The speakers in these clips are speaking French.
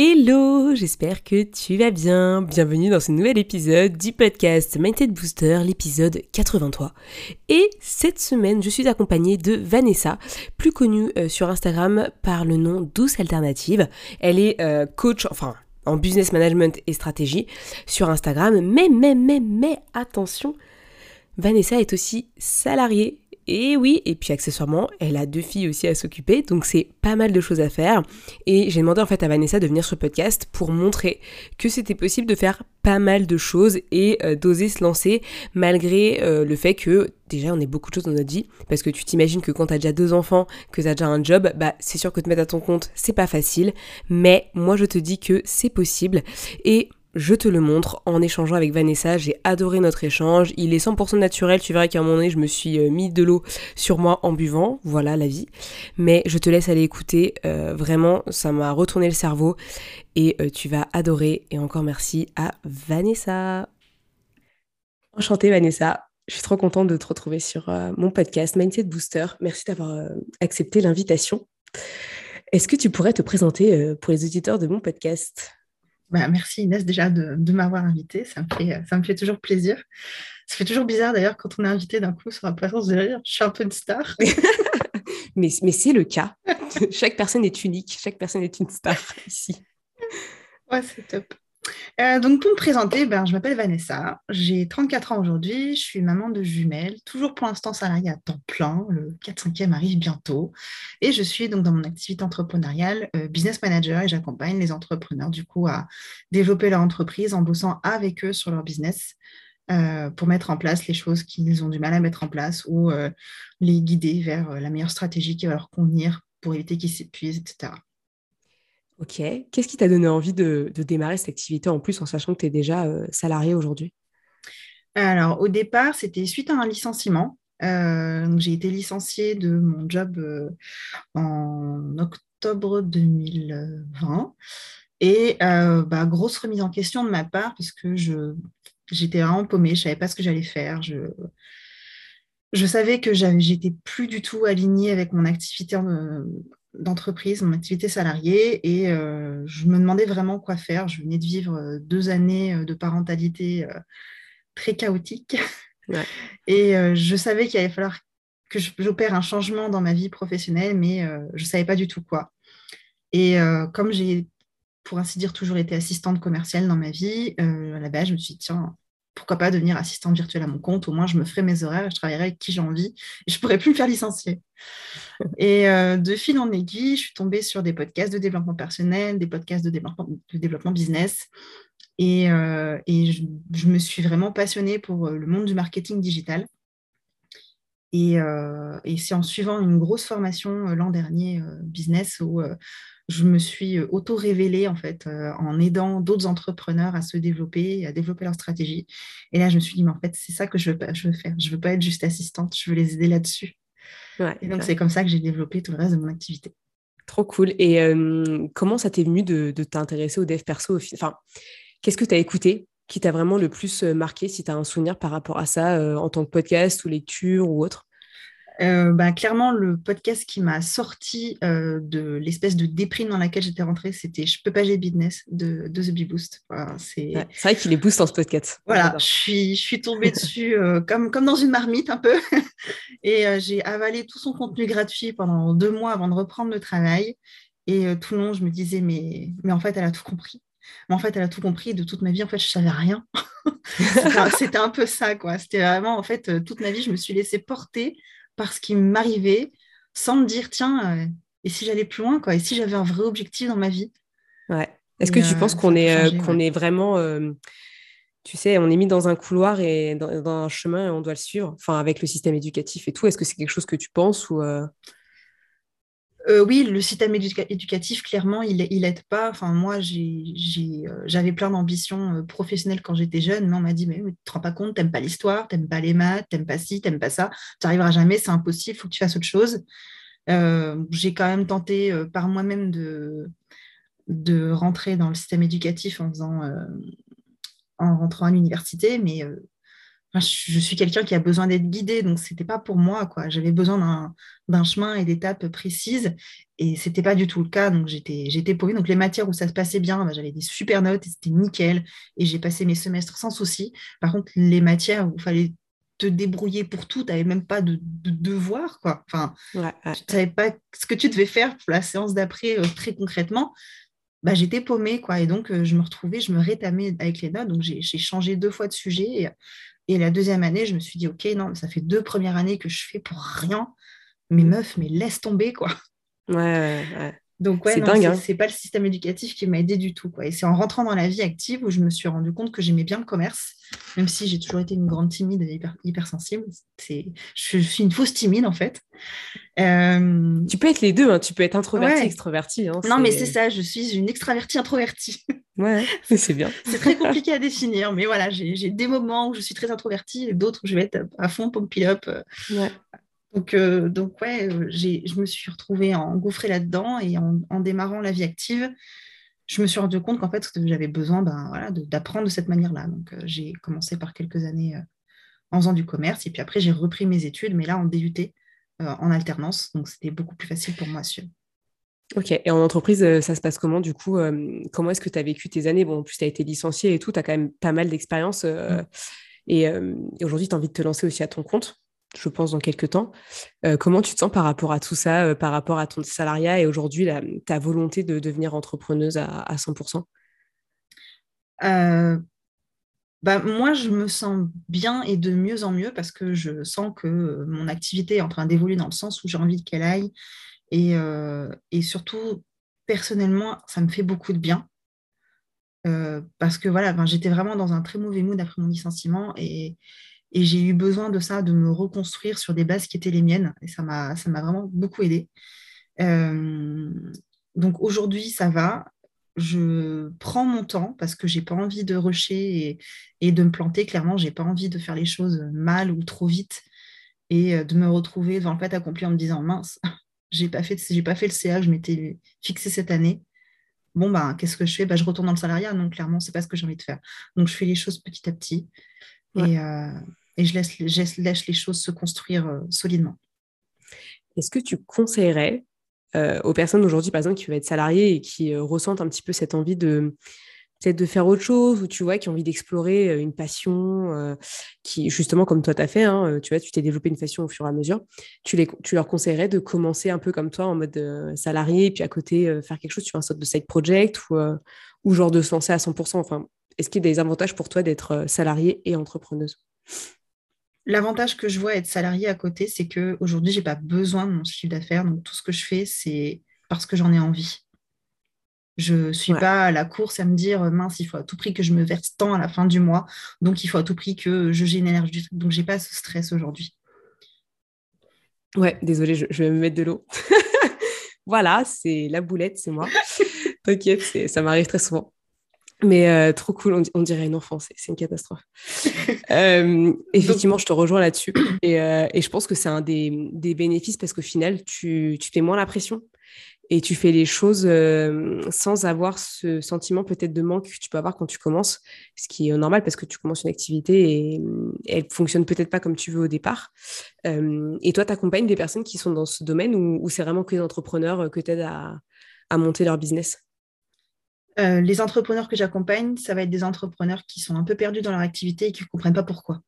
Hello, j'espère que tu vas bien. Bienvenue dans ce nouvel épisode du podcast Mindset Booster, l'épisode 83. Et cette semaine, je suis accompagnée de Vanessa, plus connue euh, sur Instagram par le nom Douce Alternative. Elle est euh, coach, enfin en business management et stratégie sur Instagram. Mais, mais, mais, mais, attention, Vanessa est aussi salariée et oui, et puis accessoirement, elle a deux filles aussi à s'occuper, donc c'est pas mal de choses à faire. Et j'ai demandé en fait à Vanessa de venir sur le podcast pour montrer que c'était possible de faire pas mal de choses et euh, d'oser se lancer malgré euh, le fait que déjà on ait beaucoup de choses dans notre vie. Parce que tu t'imagines que quand t'as déjà deux enfants, que t'as déjà un job, bah c'est sûr que te mettre à ton compte, c'est pas facile. Mais moi je te dis que c'est possible. Et je te le montre en échangeant avec Vanessa. J'ai adoré notre échange. Il est 100% naturel. Tu verras qu'à un moment donné, je me suis euh, mis de l'eau sur moi en buvant. Voilà la vie. Mais je te laisse aller écouter. Euh, vraiment, ça m'a retourné le cerveau. Et euh, tu vas adorer. Et encore merci à Vanessa. Enchantée Vanessa. Je suis trop contente de te retrouver sur mon podcast Mindset Booster. Merci d'avoir accepté l'invitation. Est-ce que tu pourrais te présenter pour les auditeurs de mon podcast? Bah, merci Inès déjà de, m'avoir invité, ça me, fait, ça me fait toujours plaisir. Ça fait toujours bizarre d'ailleurs quand on est invité d'un coup sur un plateau de rire, je suis un peu une star. mais mais c'est le cas. chaque personne est unique, chaque personne est une star ici. Ouais, c'est top. Euh, donc, pour me présenter, ben, je m'appelle Vanessa, j'ai 34 ans aujourd'hui, je suis maman de jumelles, toujours pour l'instant salariée à temps plein, le 4-5e arrive bientôt, et je suis donc dans mon activité entrepreneuriale euh, business manager et j'accompagne les entrepreneurs du coup à développer leur entreprise en bossant avec eux sur leur business. Euh, pour mettre en place les choses qu'ils ont du mal à mettre en place ou les guider vers la meilleure stratégie qui va leur convenir pour éviter qu'ils s'épuisent, etc. Ok. Qu'est-ce qui t'a donné envie de, démarrer cette activité en plus en sachant que tu es déjà euh, salarié aujourd'hui? Alors, au départ, c'était suite à un licenciement. Euh, j'ai été licenciée de mon job euh, en octobre 2020. Et bah, grosse remise en question de ma part parce que j'étais vraiment paumée, je ne savais pas ce que j'allais faire. Je, je savais que j'étais plus du tout alignée avec mon activité d'entreprise, mon activité salariée, et euh, je me demandais vraiment quoi faire. Je venais de vivre euh, deux années euh, de parentalité très chaotique, et je savais qu'il allait falloir que j'opère un changement dans ma vie professionnelle, mais je ne savais pas du tout quoi. Et comme j'ai, pour ainsi dire, toujours été assistante commerciale dans ma vie, à la base, je me suis dit, tiens, pourquoi pas devenir assistante virtuelle à mon compte Au moins, je me ferai mes horaires et je travaillerai avec qui j'ai envie et je ne pourrais plus me faire licencier. et euh, de fil en aiguille, je suis tombée sur des podcasts de développement personnel, des podcasts de développement, de développement business. Et, euh, et je, me suis vraiment passionnée pour euh, le monde du marketing digital. Et, et c'est en suivant une grosse formation l'an dernier, business, où je me suis euh, auto-révélée en fait euh, en aidant d'autres entrepreneurs à se développer, à développer leur stratégie. Et là, je me suis dit, mais en fait, c'est ça que je veux, je veux faire. Je veux pas être juste assistante, je veux les aider là-dessus. et donc, c'est comme ça que j'ai développé tout le reste de mon activité. Trop cool. Et euh, comment ça t'est venu de, t'intéresser au dev perso Enfin, qu'est-ce que tu as écouté qui t'a vraiment le plus marqué, si tu as un souvenir par rapport à ça, en tant que podcast ou lecture ou autre? Euh, bah, clairement, le podcast qui m'a sorti euh, de l'espèce de déprime dans laquelle j'étais rentrée, c'était Je peux pas j'ai business de, The Bee Boost. c'est vrai qu'il est boost en ce podcast. Voilà, je suis, je suis tombée dessus euh, comme, comme dans une marmite un peu. Et j'ai avalé tout son contenu gratuit pendant deux mois avant de reprendre le travail. Et tout le long, je me disais, mais, mais en fait, elle a tout compris. Mais en fait, elle a tout compris. De toute ma vie, en fait, je savais rien. c'était un peu ça, quoi. C'était vraiment, en fait, toute ma vie, je me suis laissée porter parce qu'il m'arrivait sans me dire, tiens, euh, et si j'allais plus loin, quoi, et si j'avais un vrai objectif dans ma vie. Ouais. Est-ce que tu penses euh, qu'on est, euh, qu'on est vraiment, tu sais, on est mis dans un couloir et dans, un chemin et on doit le suivre, enfin, avec le système éducatif et tout Est-ce que c'est quelque chose que tu penses ou Euh, oui, le système éducatif, clairement, il, il aide pas. Enfin, moi, j'avais plein d'ambitions professionnelles quand j'étais jeune, mais on m'a dit, mais, tu ne te rends pas compte, tu n'aimes pas l'histoire, tu n'aimes pas les maths, tu n'aimes pas ci, tu n'aimes pas ça, tu n'arriveras jamais, c'est impossible, il faut que tu fasses autre chose. j'ai quand même tenté par moi-même de, de rentrer dans le système éducatif en faisant en rentrant à l'université, mais je suis quelqu'un qui a besoin d'être guidé, donc c'était pas pour moi. quoi. J'avais besoin d'un chemin et d'étapes précises, et c'était pas du tout le cas. Donc j'étais paumée. Donc les matières où ça se passait bien, bah, j'avais des super notes et c'était nickel, et j'ai passé mes semestres sans souci. Par contre, les matières où il fallait te débrouiller pour tout, tu n'avais même pas de, devoir. Quoi. Enfin, tu ne savais pas ce que tu devais faire pour la séance d'après euh, très concrètement bah, j'étais paumée, quoi. Et donc, euh, je me retrouvais, je me rétamais avec les notes. Donc, j'ai changé deux fois de sujet. Et, la deuxième année, je me suis dit, OK, non, ça fait deux premières années que je fais pour rien. Mais mmh. meuf, mais laisse tomber, quoi. Ouais, ouais. Donc, ouais, c'est hein. c'est pas le système éducatif qui m'a aidé du tout. Quoi. Et c'est en rentrant dans la vie active où je me suis rendu compte que j'aimais bien le commerce, même si j'ai toujours été une grande timide et hyper, hypersensible. C'est, je, suis une fausse timide, en fait. Euh, tu peux être les deux, hein. tu peux être introvertie, extrovertie. Hein. non, mais c'est ça, je suis une extravertie introvertie. Ouais, c'est bien. c'est très compliqué à définir, mais voilà, j'ai, des moments où je suis très introvertie et d'autres où je vais être à fond pump up. Euh, ouais. Donc, euh, donc ouais, euh, je me suis retrouvée engouffrée là-dedans et en, démarrant la vie active, je me suis rendu compte qu'en fait, j'avais besoin ben, voilà, d'apprendre de, cette manière-là. Donc, euh, j'ai commencé par quelques années en faisant du commerce et puis après, j'ai repris mes études, mais là, en DUT, en alternance. Donc, c'était beaucoup plus facile pour moi à suivre. Ok, et en entreprise, ça se passe comment du coup Comment est-ce que tu as vécu tes années? Bon, en plus, tu as été licencié et tout, tu as quand même pas mal d'expérience. Mmh. Et, et aujourd'hui, tu as envie de te lancer aussi à ton compte je pense, dans quelques temps. Euh, comment tu te sens par rapport à tout ça, euh, par rapport à ton salariat et aujourd'hui ta volonté de devenir entrepreneuse à, 100% euh, bah, Moi, je me sens bien et de mieux en mieux parce que je sens que mon activité est en train d'évoluer dans le sens où j'ai envie qu'elle aille. Et, et, surtout, personnellement, ça me fait beaucoup de bien. parce que voilà, j'étais vraiment dans un très mauvais mood après mon licenciement et, et j'ai eu besoin de ça, de me reconstruire sur des bases qui étaient les miennes. Et ça m'a vraiment beaucoup aidé. Euh, donc aujourd'hui, ça va. Je prends mon temps parce que j'ai pas envie de rusher et, de me planter. Clairement, j'ai pas envie de faire les choses mal ou trop vite et euh, de me retrouver devant le fait accompli en me disant mince, j'ai pas pas fait le CA, je m'étais fixé cette année. Bon ben, qu'est-ce que je fais? Ben, je retourne dans le salariat. Non, clairement, c'est pas ce que j'ai envie de faire. Donc je fais les choses petit à petit. Et, euh, et je laisse, je laisse, les choses se construire euh, solidement. Est-ce que tu conseillerais euh, aux personnes aujourd'hui, par exemple, qui veulent être salariées et qui ressentent un petit peu cette envie de peut-être de faire autre chose ou tu vois qui ont envie d'explorer une passion qui justement comme toi tu as fait hein, tu vois tu t'es développé une passion au fur et à mesure tu, les, tu leur conseillerais de commencer un peu comme toi en mode salarié et puis à côté faire quelque chose tu vois un sorte de side project ou, ou genre de se lancer à 100% enfin est-ce qu'il y a des avantages pour toi d'être salariée et entrepreneuse? L'avantage que je vois être salarié à côté, c'est qu'aujourd'hui, je n'ai pas besoin de mon chiffre d'affaires. Donc, tout ce que je fais, c'est parce que j'en ai envie. Je ne suis pas à la course à me dire mince, il faut à tout prix que je me verse tant à la fin du mois. Donc, il faut à tout prix que je génère du truc. Donc, je n'ai pas ce stress aujourd'hui. Ouais, désolée, je, vais me mettre de l'eau. voilà, c'est la boulette, c'est moi. T'inquiète, ça m'arrive très souvent. Mais euh, trop cool, on, dirait une enfant, c'est une catastrophe. Euh, effectivement, je te rejoins là-dessus. Et, euh, et, je pense que c'est un des, des, bénéfices parce qu'au final, tu, tu, fais moins la pression et tu fais les choses sans avoir ce sentiment peut-être de manque que tu peux avoir quand tu commences, ce qui est normal parce que tu commences une activité et, elle fonctionne peut-être pas comme tu veux au départ. et toi, tu accompagnes des personnes qui sont dans ce domaine ou, c'est vraiment que les entrepreneurs que tu aides à, à monter leur business? Euh, les entrepreneurs que j'accompagne, ça va être des entrepreneurs qui sont un peu perdus dans leur activité et qui ne comprennent pas pourquoi.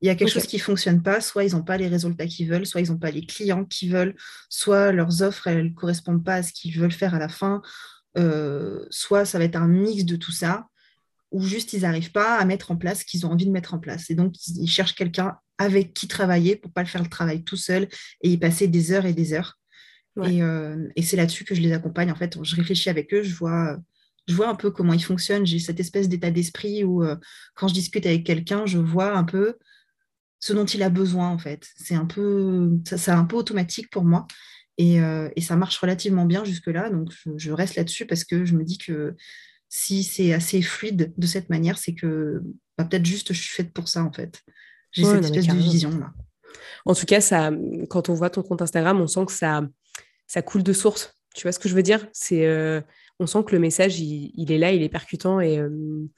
Il y a quelque chose qui ne fonctionne pas, soit ils n'ont pas les résultats qu'ils veulent, soit ils n'ont pas les clients qu'ils veulent, soit leurs offres ne correspondent pas à ce qu'ils veulent faire à la fin, euh, soit ça va être un mix de tout ça, ou juste ils n'arrivent pas à mettre en place ce qu'ils ont envie de mettre en place. Et donc, ils, cherchent quelqu'un avec qui travailler pour ne pas le faire le travail tout seul et y passer des heures et des heures. Et, euh, et c'est là-dessus que je les accompagne. En fait, je réfléchis avec eux, je vois je vois un peu comment ils fonctionnent. J'ai cette espèce d'état d'esprit où, euh, quand je discute avec quelqu'un, je vois un peu ce dont il a besoin, en fait. C'est un peu, c'est un peu automatique pour moi. Et, ça marche relativement bien jusque-là. Donc, je, reste là-dessus parce que je me dis que si c'est assez fluide de cette manière, c'est que bah, peut-être juste je suis faite pour ça, en fait. J'ai cette espèce de vision-là. En tout cas, ça, quand on voit ton compte Instagram, on sent que ça, ça coule de source. Tu vois ce que je veux dire? C'est, euh, On sent que le message, il, est là, il est percutant. Et, euh,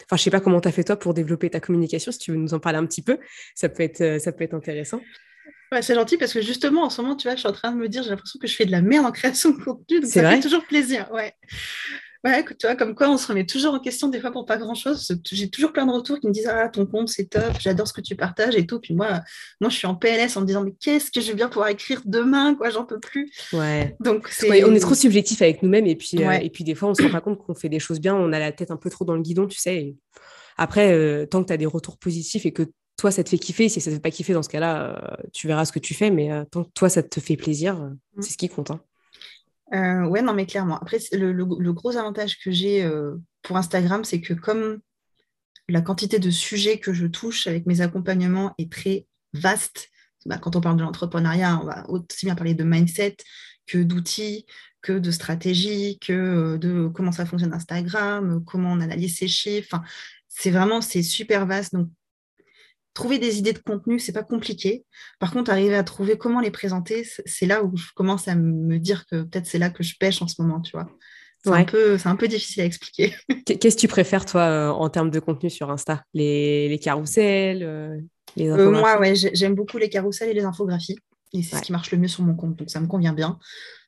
enfin, je sais pas comment tu as fait toi pour développer ta communication. Si tu veux nous en parler un petit peu, ça peut être, euh, ça peut être intéressant. Ouais, c'est gentil parce que justement, en ce moment, tu vois, je suis en train de me dire, j'ai l'impression que je fais de la merde en création de contenu. Donc ça fait toujours plaisir. Ouais. Ouais, écoute, tu vois, comme quoi on se remet toujours en question des fois pour pas grand-chose. J'ai toujours plein de retours qui me disent Ah, ton compte, c'est top, j'adore ce que tu partages et tout. Puis moi, moi, je suis en PLS en me disant Mais qu'est-ce que je vais bien pouvoir écrire demain quoi J'en peux plus. Ouais. Donc, on est trop subjectif avec nous-mêmes et puis, euh, et puis des fois, on se rend pas compte qu'on fait des choses bien, on a la tête un peu trop dans le guidon, tu sais. Après, euh, tant que tu as des retours positifs et que toi, ça te fait kiffer, si ça te fait pas kiffer dans ce cas-là, euh, tu verras ce que tu fais, mais tant que toi, ça te fait plaisir, mm. c'est ce qui compte. Hein. Euh, ouais, non, mais clairement. Après, le, gros avantage que j'ai euh, pour Instagram, c'est que comme la quantité de sujets que je touche avec mes accompagnements est très vaste, bah, quand on parle de l'entrepreneuriat, on va aussi bien parler de mindset que d'outils, que de stratégie, que euh, de comment ça fonctionne Instagram, comment on analyse ses chiffres. c'est vraiment, c'est super vaste. Donc, trouver des idées de contenu, c'est pas compliqué. Par contre, arriver à trouver comment les présenter, c'est là où je commence à me dire que peut-être c'est là que je pêche en ce moment, tu vois. C'est un, peu, un peu difficile à expliquer. Qu'est-ce que tu préfères, toi, euh, en termes de contenu sur Insta? Les, les carousels euh, les euh, Moi, ouais, j'aime beaucoup les carousels et les infographies. Et c'est ce qui marche le mieux sur mon compte, donc ça me convient bien.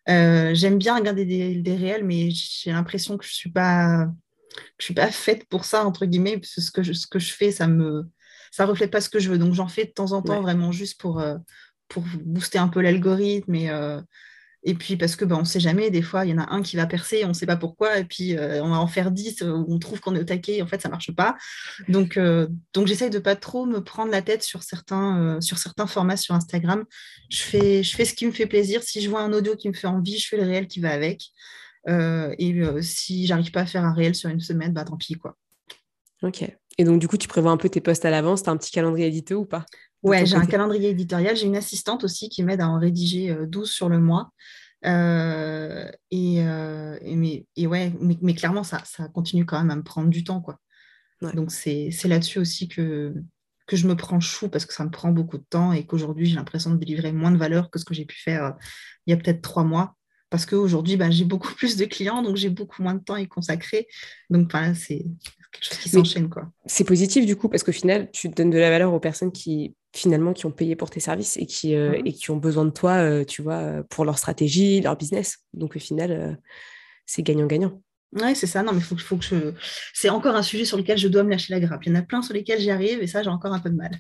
j'aime bien regarder des, réels, mais j'ai l'impression que je ne suis, pas, je suis pas faite pour ça, entre guillemets, parce que ce que je, ce que je fais, ça me, ça reflète pas ce que je veux. Donc j'en fais de temps en temps vraiment juste pour, euh, pour booster un peu l'algorithme et, euh, et puis parce que ben, on ne sait jamais, des fois il y en a un qui va percer, on ne sait pas pourquoi, et puis euh, on va en faire 10 où on trouve qu'on est au taquet, en fait ça ne marche pas. Donc, donc j'essaye de pas trop me prendre la tête sur certains, sur certains formats sur Instagram. Je fais, je fais ce qui me fait plaisir. Si je vois un audio qui me fait envie, je fais le réel qui va avec. et si j'arrive pas à faire un réel sur une semaine, bah tant pis quoi. Ok. Et donc, du coup, tu prévois un peu tes postes à l'avance. Tu as un petit calendrier édito ou pas Ouais, j'ai un calendrier éditorial. J'ai une assistante aussi qui m'aide à en rédiger 12 euh, sur le mois. Euh, euh, et, mais, ouais, mais, clairement, ça, ça continue quand même à me prendre du temps. Quoi. Donc, c'est là-dessus aussi que, que je me prends chou parce que ça me prend beaucoup de temps et qu'aujourd'hui, j'ai l'impression de délivrer moins de valeur que ce que j'ai pu faire il y a peut-être trois mois parce qu'aujourd'hui, ben, j'ai beaucoup plus de clients, donc j'ai beaucoup moins de temps à y consacrer. Donc, c'est C'est positif, du coup, parce qu'au final, tu donnes de la valeur aux personnes qui, finalement, qui ont payé pour tes services et qui, euh, et qui ont besoin de toi, euh, tu vois, pour leur stratégie, leur business. Donc, au final, euh, c'est gagnant-gagnant. Oui, c'est ça. Non, mais faut, faut que je... c'est encore un sujet sur lequel je dois me lâcher la grappe. Il y en a plein sur lesquels j'y arrive et ça, j'ai encore un peu de mal.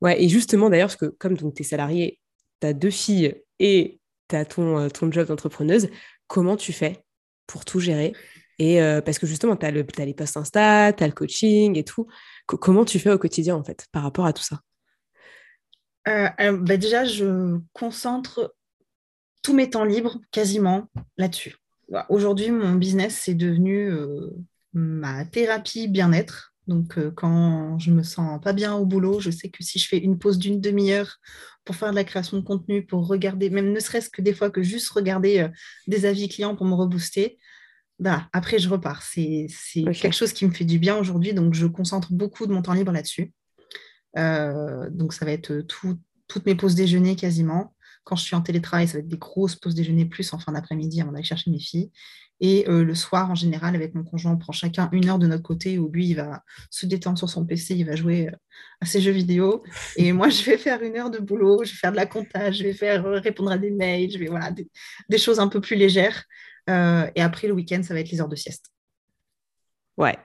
Ouais, et justement, d'ailleurs, parce que comme tu es salarié, tu as deux filles et tu as ton, euh, ton job d'entrepreneuse, comment tu fais pour tout gérer et euh, parce que justement, tu as, as, les posts Insta, tu as le coaching et tout. comment tu fais au quotidien, en fait, par rapport à tout ça? Euh, bah Déjà, je concentre tous mes temps libres quasiment là-dessus. Aujourd'hui, mon business, c'est devenu ma thérapie bien-être. Donc, euh, quand je me sens pas bien au boulot, je sais que si je fais une pause d'une demi-heure pour faire de la création de contenu, pour regarder, même ne serait-ce que des fois que juste regarder euh, des avis clients pour me rebooster, bah, après, je repars. C'est quelque chose qui me fait du bien aujourd'hui, donc je concentre beaucoup de mon temps libre là-dessus. Euh, donc, ça va être toutes mes pauses déjeuner quasiment. Quand je suis en télétravail, ça va être des grosses pauses déjeuner plus en fin d'après-midi avant d'aller chercher mes filles. Et euh, le soir, en général, avec mon conjoint, on prend chacun une heure de notre côté où lui, il va se détendre sur son PC, il va jouer euh, à ses jeux vidéo. Et moi, je vais faire une heure de boulot, je vais faire de la comptage, je vais faire euh, répondre à des mails, je vais voilà, des, choses un peu plus légères. Et après, le week-end, ça va être les heures de sieste. Ouais,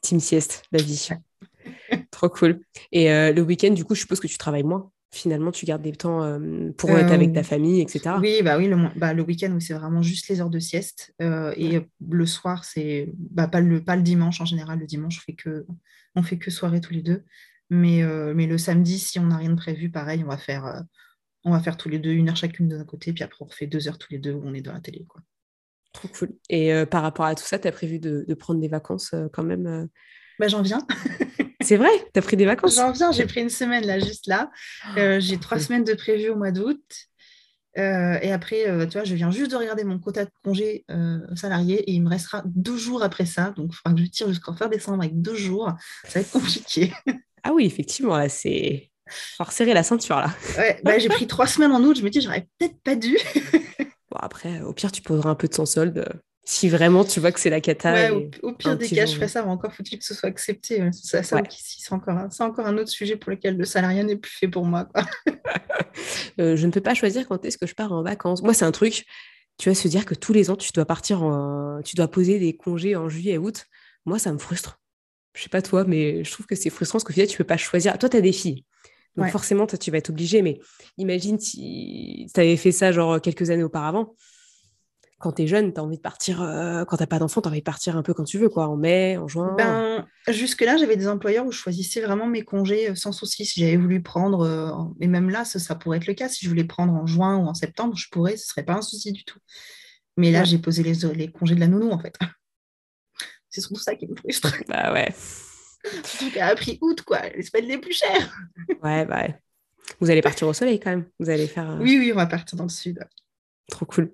team sieste, la vie. Trop cool. Et le week-end, du coup, je suppose que tu travailles moins finalement tu gardes des temps euh, pour être avec ta euh, famille, etc. Oui, bah oui, le, bah, le week-end, c'est vraiment juste les heures de sieste. Euh, et le soir, c'est bah, pas, le, pas le dimanche en général. Le dimanche, on fait que, on fait que soirée tous les deux. Mais, mais le samedi, si on n'a rien de prévu, pareil, on va faire, on va faire tous les deux une heure chacune de notre côté. Puis après, on fait deux heures tous les deux où on est dans la télé. Quoi. Trop cool. Et par rapport à tout ça, tu as prévu de, de, prendre des vacances quand même bah, J'en viens. C'est vrai Tu as pris des vacances? J'en viens, j'ai pris une semaine là, juste là. Euh, j'ai trois semaines de prévu au mois d'août. et après, tu vois, je viens juste de regarder mon quota de congé salarié et il me restera deux jours après ça. Donc, il faudra que je tire jusqu'en fin décembre avec deux jours. Ça va être compliqué. ah oui, effectivement, là, c'est. Faut resserrer la ceinture, là. ouais, bah, j'ai pris trois semaines en août. Je me dis, j'aurais peut-être pas dû. bon, après, au pire, tu poseras un peu de son solde si vraiment tu vois que c'est la cata. au, pire des cas, je ferai ça, mais encore faut-il que ce soit accepté. C'est ça, encore, un, encore un autre sujet pour lequel le salariat n'est plus fait pour moi. Euh, je ne peux pas choisir quand est-ce que je pars en vacances. Moi, c'est un truc, tu vas se dire que tous les ans, tu dois partir en... tu dois poser des congés en juillet et août. Moi, ça me frustre. Je sais pas toi, mais je trouve que c'est frustrant parce qu'au final, tu peux pas choisir. Toi, tu as des filles. Donc forcément, toi, tu vas être obligé. Mais imagine si tu avais fait ça genre quelques années auparavant quand tu es jeune, tu as envie de partir, euh, quand tu pas d'enfant, tu as envie de partir un peu quand tu veux, quoi, en mai, en juin. Ben, jusque-là, j'avais des employeurs où je choisissais vraiment mes congés euh, sans souci. Si j'avais voulu prendre, euh, et même là, ça, pourrait être le cas, si je voulais prendre en juin ou en septembre, je pourrais, ce serait pas un souci du tout. Mais là, j'ai posé les, les, congés de la nounou, en fait. C'est surtout ça qui me frustre. Bah ouais. Surtout qu'elle a pris août, quoi, les semaines les plus chères. ouais, bah ouais. Vous allez partir au soleil quand même. Vous allez faire. Oui, oui, on va partir dans le sud. Trop cool.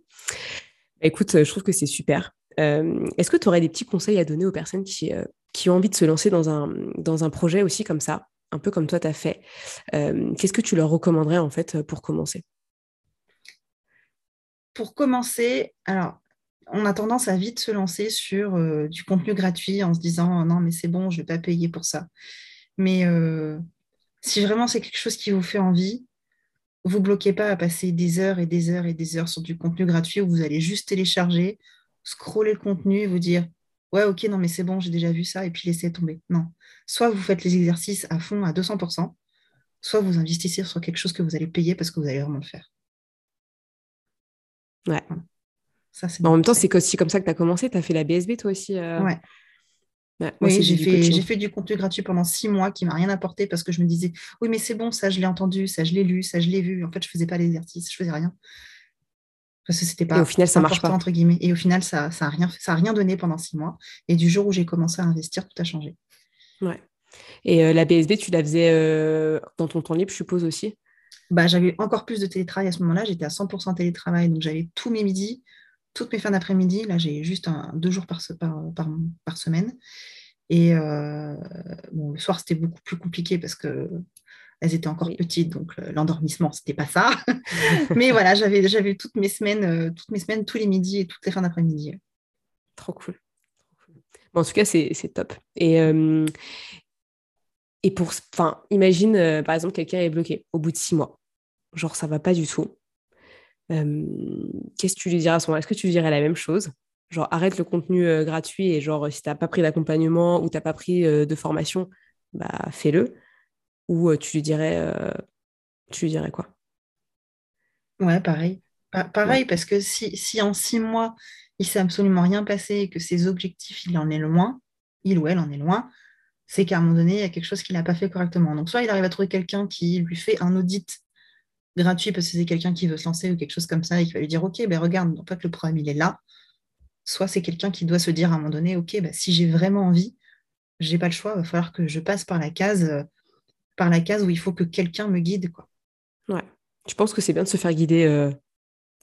Écoute, euh, je trouve que c'est super. Euh, est-ce que tu aurais des petits conseils à donner aux personnes qui, euh, qui ont envie de se lancer dans un, dans un projet aussi comme ça, un peu comme toi tu as fait Qu'est-ce que tu leur recommanderais en fait pour commencer? Pour commencer, alors on a tendance à vite se lancer sur du contenu gratuit en se disant non mais c'est bon, je ne vais pas payer pour ça. Mais si vraiment c'est quelque chose qui vous fait envie, vous bloquez pas à passer des heures et des heures et des heures sur du contenu gratuit où vous allez juste télécharger, scroller le contenu et vous dire ouais ok non mais c'est bon j'ai déjà vu ça et puis laisser tomber. Non. Soit vous faites les exercices à fond à 200%, soit vous investissez sur quelque chose que vous allez payer parce que vous allez vraiment le faire. Ouais. Ça, en même temps, c'est aussi comme ça que tu as commencé. Tu as fait la BSB toi aussi. Euh... Ouais oui, j'ai fait, fait, du contenu gratuit pendant six mois qui m'a rien apporté parce que je me disais, oui, mais c'est bon, ça, je l'ai entendu, ça, je l'ai lu, ça, je l'ai vu. En fait, je faisais pas l'exercice, je faisais rien. Parce que c'était pas. Et au final, ça marche pas. Entre guillemets. Et au final, ça n'a rien, ça a rien donné pendant six mois. Et du jour où j'ai commencé à investir, tout a changé. Ouais. Et euh, la BSB, tu la faisais euh, dans ton temps libre, je suppose aussi? Bah, J'avais encore plus de télétravail à ce moment-là. J'étais à 100% télétravail. Donc, j'avais tous mes midis, toutes mes fins d'après-midi. Là, j'ai juste deux jours par, par, par, semaine. Et euh, bon, le soir, c'était beaucoup plus compliqué parce que elles étaient encore petites, donc l'endormissement, c'était pas ça. Mais voilà, j'avais, j'avais toutes mes semaines, euh, toutes mes semaines, tous les midis et toutes les fins d'après-midi. Trop cool. Bon, en tout cas, c'est, top. Et, euh, et pour, enfin, imagine, par exemple, quelqu'un est bloqué au bout de six mois. Genre, ça va pas du tout. Qu'est-ce que tu lui diras à ce moment Est-ce que tu lui dirais la même chose? Genre, arrête le contenu euh, gratuit et genre, si tu n'as pas pris d'accompagnement ou tu n'as pas pris euh, de formation, bah, fais-le. Ou euh, tu lui dirais, tu lui dirais quoi? Ouais, pareil. pareil, parce que si, si, en six mois, il s'est absolument rien passé et que ses objectifs, il en est loin, il ou elle en est loin, c'est qu'à un moment donné, il y a quelque chose qu'il n'a pas fait correctement. Donc, soit il arrive à trouver quelqu'un qui lui fait un audit gratuit parce que c'est quelqu'un qui veut se lancer ou quelque chose comme ça et qui va lui dire, OK, ben regarde, en fait, le problème, il est là soit c'est quelqu'un qui doit se dire à un moment donné, OK, bah, si j'ai vraiment envie, je n'ai pas le choix, il va falloir que je passe par la case, euh, par la case où il faut que quelqu'un me guide. Quoi. Ouais. Je pense que c'est bien de se faire guider, euh,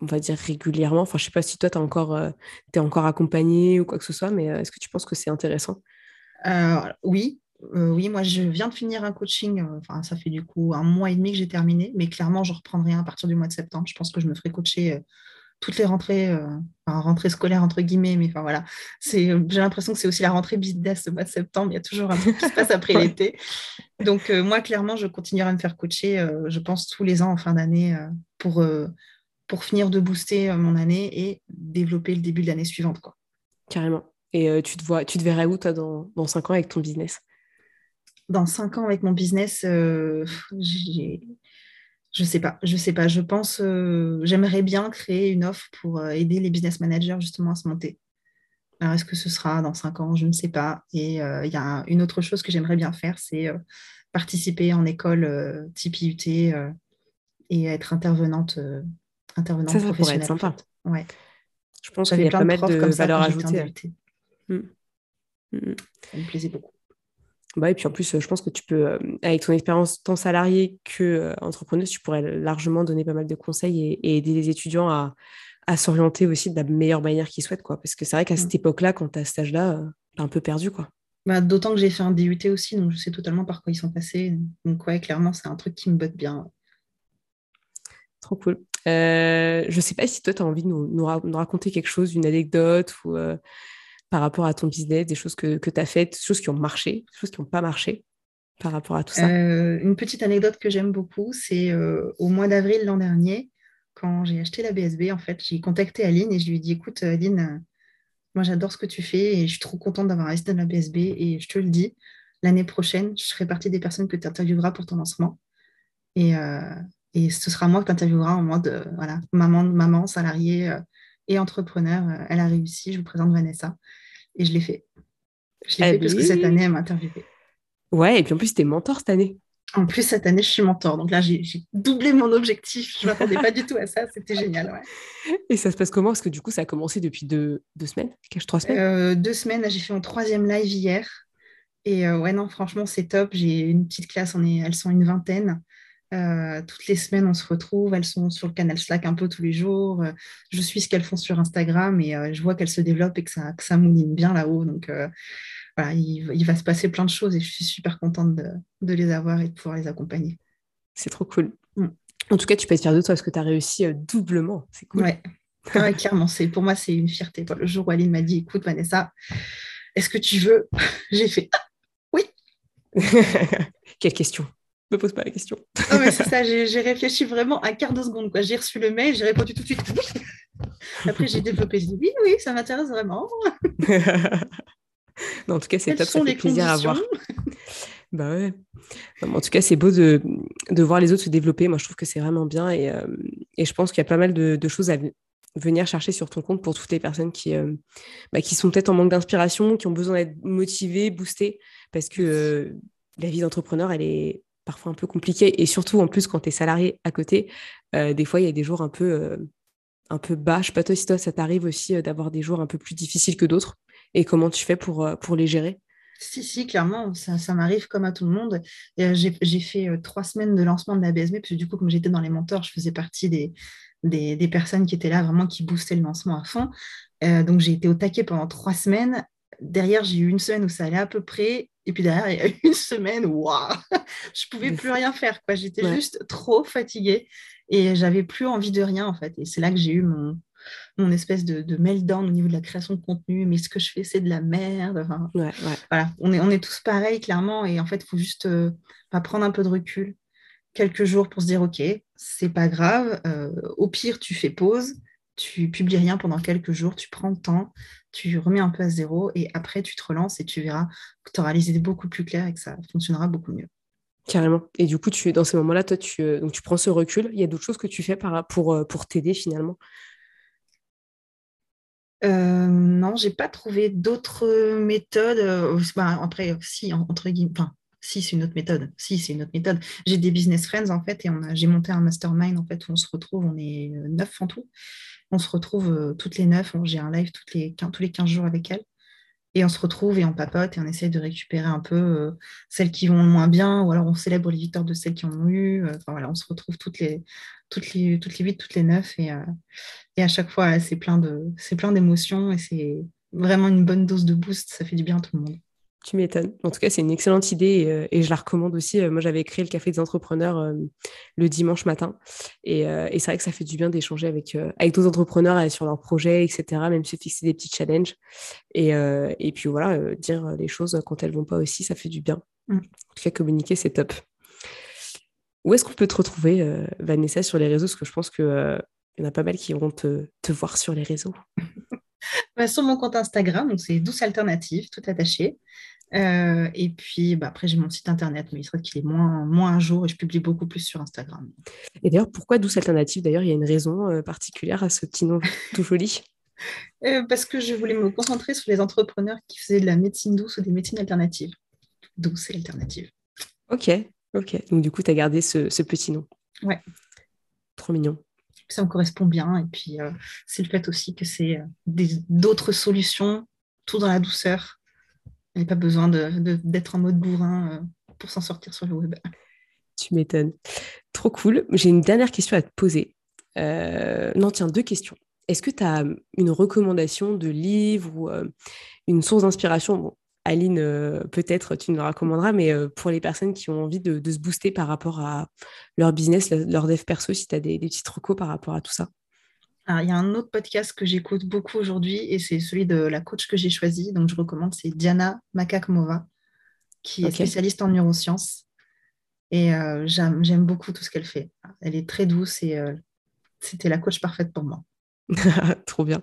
on va dire régulièrement. Enfin, je sais pas si toi, tu encore, euh, encore accompagné ou quoi que ce soit, mais est-ce que tu penses que c'est intéressant? Oui, oui, moi je viens de finir un coaching, enfin ça fait du coup un mois et demi que j'ai terminé, mais clairement je reprendrai un à partir du mois de septembre. Je pense que je me ferai coacher toutes les rentrées, euh, enfin, rentrées scolaires entre guillemets, mais enfin voilà, c'est, j'ai l'impression que c'est aussi la rentrée business ce mois de septembre, il y a toujours un truc qui se passe après l'été. Donc euh, moi, clairement, je continuerai à me faire coacher, euh, je pense, tous les ans en fin d'année pour, pour finir de booster mon année et développer le début de l'année suivante. Quoi. Carrément. Et tu, te vois, tu te verrais où, toi, dans, dans 5 ans avec ton business? Dans 5 ans avec mon business, j'ai je sais pas, je sais pas. Je pense, euh, j'aimerais bien créer une offre pour euh, aider les business managers justement à se monter. Alors, est-ce que ce sera dans cinq ans? Je ne sais pas. Et euh, il y a une autre chose que j'aimerais bien faire, c'est participer en école type IUT et être intervenante, intervenante ça, ça professionnelle. être sympa. Ouais. Je pense qu'il y a pas mal de valeur ajoutée. Mm. Mm, mm. Ça me plaisait beaucoup. Bah, et puis en plus, je pense que tu peux, avec ton expérience tant salarié que entrepreneuse, tu pourrais largement donner pas mal de conseils et, aider les étudiants à, s'orienter aussi de la meilleure manière qu'ils souhaitent. Quoi. Parce que c'est vrai qu'à cette mm. époque-là, quand tu as cet âge-là, tu es un peu perdu. Quoi. Bah, D'autant que j'ai fait un DUT aussi, donc je sais totalement par quoi ils sont passés. Donc ouais, clairement, c'est un truc qui me botte bien. Trop cool. Euh, je ne sais pas si toi, tu as envie de nous, raconter quelque chose, une anecdote ou euh, par rapport à ton business, des choses que, tu as faites, des choses qui ont marché, des choses qui n'ont pas marché par rapport à tout ça? Euh, une petite anecdote que j'aime beaucoup, c'est au mois d'avril l'an dernier, quand j'ai acheté la BSB, en fait, j'ai contacté Aline et je lui ai dit, écoute, Aline, moi j'adore ce que tu fais et je suis trop contente d'avoir investi dans la BSB et je te le dis, l'année prochaine, je serai partie des personnes que tu intervieweras pour ton lancement. Et, et ce sera moi que tu intervieweras en mode voilà, maman, maman salariée euh, et entrepreneur. Euh, elle a réussi. Je vous présente Vanessa. Et je l'ai fait. Je l'ai eh fait parce que cette année, elle m'a interviewée. Ouais, et puis en plus, tu es mentor cette année. En plus, cette année, je suis mentor. Donc là, j'ai doublé mon objectif. Je ne m'attendais pas du tout à ça. C'était génial. Ouais. Et ça se passe comment? Parce que du coup, ça a commencé depuis deux, deux semaines, trois semaines euh, Deux semaines. J'ai fait mon troisième live hier. Et ouais, non, franchement, c'est top. J'ai une petite classe. On est, elles sont une vingtaine. Euh, toutes les semaines, on se retrouve. Elles sont sur le canal Slack un peu tous les jours. Euh, je suis ce qu'elles font sur Instagram et euh, je vois qu'elles se développent et que ça, que ça mouline bien là-haut. Donc, voilà, il, va se passer plein de choses et je suis super contente de, les avoir et de pouvoir les accompagner. C'est trop cool. Mm. En tout cas, tu peux être fière de toi parce que tu as réussi doublement. C'est cool. Ouais. Ah clairement, c'est, pour moi, c'est une fierté. Le jour où Aline m'a dit Écoute, Vanessa, est-ce que tu veux? J'ai fait ah, Oui. Quelle question me pose pas la question. Non, mais c'est ça, j'ai réfléchi vraiment un quart de seconde. J'ai reçu le mail, j'ai répondu tout de suite oui. Après, j'ai développé, j'ai dit oui, oui, ça m'intéresse vraiment. en tout cas, c'est top, ça fait plaisir à voir. bah ouais. en tout cas, c'est beau de, de, voir les autres se développer. Moi, je trouve que c'est vraiment bien et, euh, et je pense qu'il y a pas mal de, de, choses à venir chercher sur ton compte pour toutes les personnes qui, euh, bah, qui sont peut-être en manque d'inspiration, qui ont besoin d'être motivées, boostées, parce que euh, la vie d'entrepreneur, elle est parfois un peu compliqué. Et surtout, en plus, quand tu es salarié à côté, euh, des fois, il y a des jours un peu, euh, un peu bas. Je sais pas toi si toi, ça t'arrive aussi euh, d'avoir des jours un peu plus difficiles que d'autres. Et comment tu fais pour, les gérer? Si, si, clairement, ça, m'arrive comme à tout le monde. J'ai fait trois semaines de lancement de la BSB, parce du coup, comme j'étais dans les mentors, je faisais partie des, personnes qui étaient là, vraiment qui boostaient le lancement à fond. donc, j'ai été au taquet pendant trois semaines. Derrière, j'ai eu une semaine où ça allait à peu près. Et puis derrière, il y a eu une semaine, waouh, je pouvais plus rien faire. quoi. J'étais juste trop fatiguée et j'avais plus envie de rien en fait. Et c'est là que j'ai eu mon, mon espèce de, de, meltdown au niveau de la création de contenu. Mais ce que je fais, c'est de la merde. Voilà, on est, on est tous pareils clairement. Et en fait, il faut juste euh, prendre un peu de recul, quelques jours pour se dire, ok, c'est pas grave. Euh, au pire, tu fais pause tu publies rien pendant quelques jours, tu prends le temps, tu remets un peu à zéro et après tu te relances et tu verras que tu auras les idées beaucoup plus claires et que ça fonctionnera beaucoup mieux. Carrément. Et du coup, tu, dans ces moments-là, toi, tu, euh, donc tu prends ce recul. Il y a d'autres choses que tu fais pour, euh, pour t'aider finalement? Euh, Non, j'ai pas trouvé d'autres méthodes. Euh, bah, après, si, entre guillemets, enfin, si c'est une autre méthode. Si c'est une autre méthode. J'ai des business friends en fait et j'ai monté un mastermind en fait où on se retrouve. On est neuf en tout. On se retrouve euh, toutes les neuf, j'ai un live tous les 15 jours avec elles. Et on se retrouve et on papote et on essaye de récupérer un peu euh, celles qui vont moins bien, ou alors on célèbre les victoires de celles qui en ont eu. Euh, on se retrouve toutes les, toutes toutes les 8, toutes les 9. Et, et à chaque fois, c'est plein d'émotions et c'est vraiment une bonne dose de boost. Ça fait du bien à tout le monde. Tu m'étonnes. En tout cas, c'est une excellente idée euh, et, je la recommande aussi. Euh, moi, j'avais créé le Café des entrepreneurs euh, le dimanche matin et, c'est vrai que ça fait du bien d'échanger avec, avec d'autres entrepreneurs sur leurs projets, etc. Même se fixer des petits challenges et, et puis voilà, dire les choses quand elles vont pas aussi, ça fait du bien. Mm. En tout cas, communiquer, c'est top. Où est-ce qu'on peut te retrouver, Vanessa, sur les réseaux? Parce que je pense qu'il y en a pas mal qui vont te, te voir sur les réseaux. Bah, sur mon compte Instagram, donc c'est Douce Alternative, tout attaché. Euh, et puis bah, après, j'ai mon site internet, mais il serait qu'il est moins, moins un jour et je publie beaucoup plus sur Instagram. Et d'ailleurs, pourquoi Douce Alternative? D'ailleurs, il y a une raison euh, particulière à ce petit nom tout joli euh, Parce que je voulais me concentrer sur les entrepreneurs qui faisaient de la médecine douce ou des médecines alternatives. Douce et alternative. Ok, ok. Donc du coup, tu as gardé ce, ce, petit nom. Ouais. Trop mignon. Ça me correspond bien. Et puis, c'est le fait aussi que c'est d'autres solutions, tout dans la douceur Il n'y a pas besoin d'être en mode bourrin pour s'en sortir sur le web. Tu m'étonnes. Trop cool. J'ai une dernière question à te poser. non, tiens, deux questions. Est-ce que tu as une recommandation de livre ou une source d'inspiration? Aline, euh, peut-être tu nous la recommanderas, mais euh, pour les personnes qui ont envie de, se booster par rapport à leur business, leur dev perso, si tu as des, des petits recos par rapport à tout ça? Il y a un autre podcast que j'écoute beaucoup aujourd'hui et c'est celui de la coach que j'ai choisi. Donc, je recommande, c'est Diana Makakmova, qui est spécialiste en neurosciences. Et euh, j'aime beaucoup tout ce qu'elle fait. Elle est très douce et c'était la coach parfaite pour moi. Trop bien.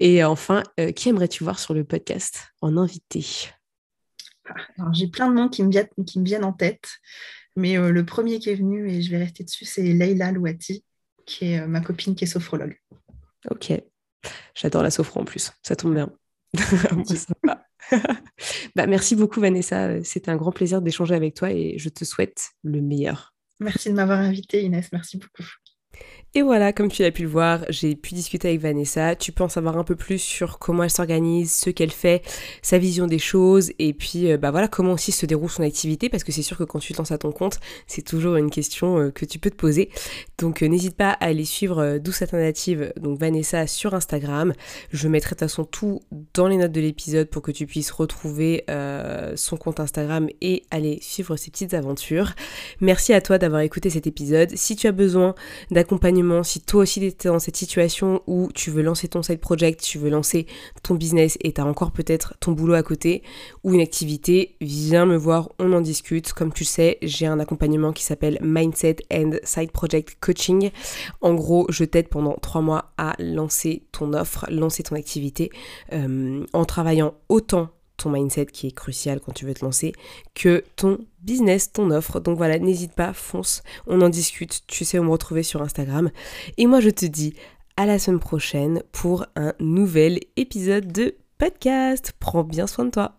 Et enfin, euh, qui aimerais-tu voir sur le podcast en invité? Ah, J'ai plein de noms qui me, viennent, qui me viennent en tête, mais euh, le premier qui est venu, et je vais rester dessus, c'est Leila Louati, qui est euh, ma copine qui est sophrologue. Ok. J'adore la sophro en plus, ça tombe bien. bah, merci beaucoup Vanessa, c'était un grand plaisir d'échanger avec toi et je te souhaite le meilleur. Merci de m'avoir invité Inès, merci beaucoup. Et voilà, comme tu l'as pu le voir, j'ai pu discuter avec Vanessa. Tu peux en savoir un peu plus sur comment elle s'organise, ce qu'elle fait, sa vision des choses, et puis euh, bah voilà comment aussi se déroule son activité, parce que c'est sûr que quand tu te lances à ton compte, c'est toujours une question euh, que tu peux te poser. Donc euh, n'hésite pas à aller suivre Douce Alternative, donc Vanessa sur Instagram. Je mettrai de toute façon tout dans les notes de l'épisode pour que tu puisses retrouver son compte Instagram et aller suivre ses petites aventures. Merci à toi d'avoir écouté cet épisode. Si tu as besoin d'accompagnement si toi aussi tu étais dans cette situation où tu veux lancer ton side project, tu veux lancer ton business et tu encore peut-être ton boulot à côté ou une activité, viens me voir, on en discute. Comme tu sais, j'ai un accompagnement qui s'appelle Mindset and Side Project Coaching. En gros, je t'aide pendant trois mois à lancer ton offre, lancer ton activité euh, en travaillant autant ton mindset qui est crucial quand tu veux te lancer, que ton business, ton offre. Donc voilà, n'hésite pas, fonce, on en discute, tu sais où me retrouver sur Instagram. Et moi je te dis à la semaine prochaine pour un nouvel épisode de podcast. Prends bien soin de toi.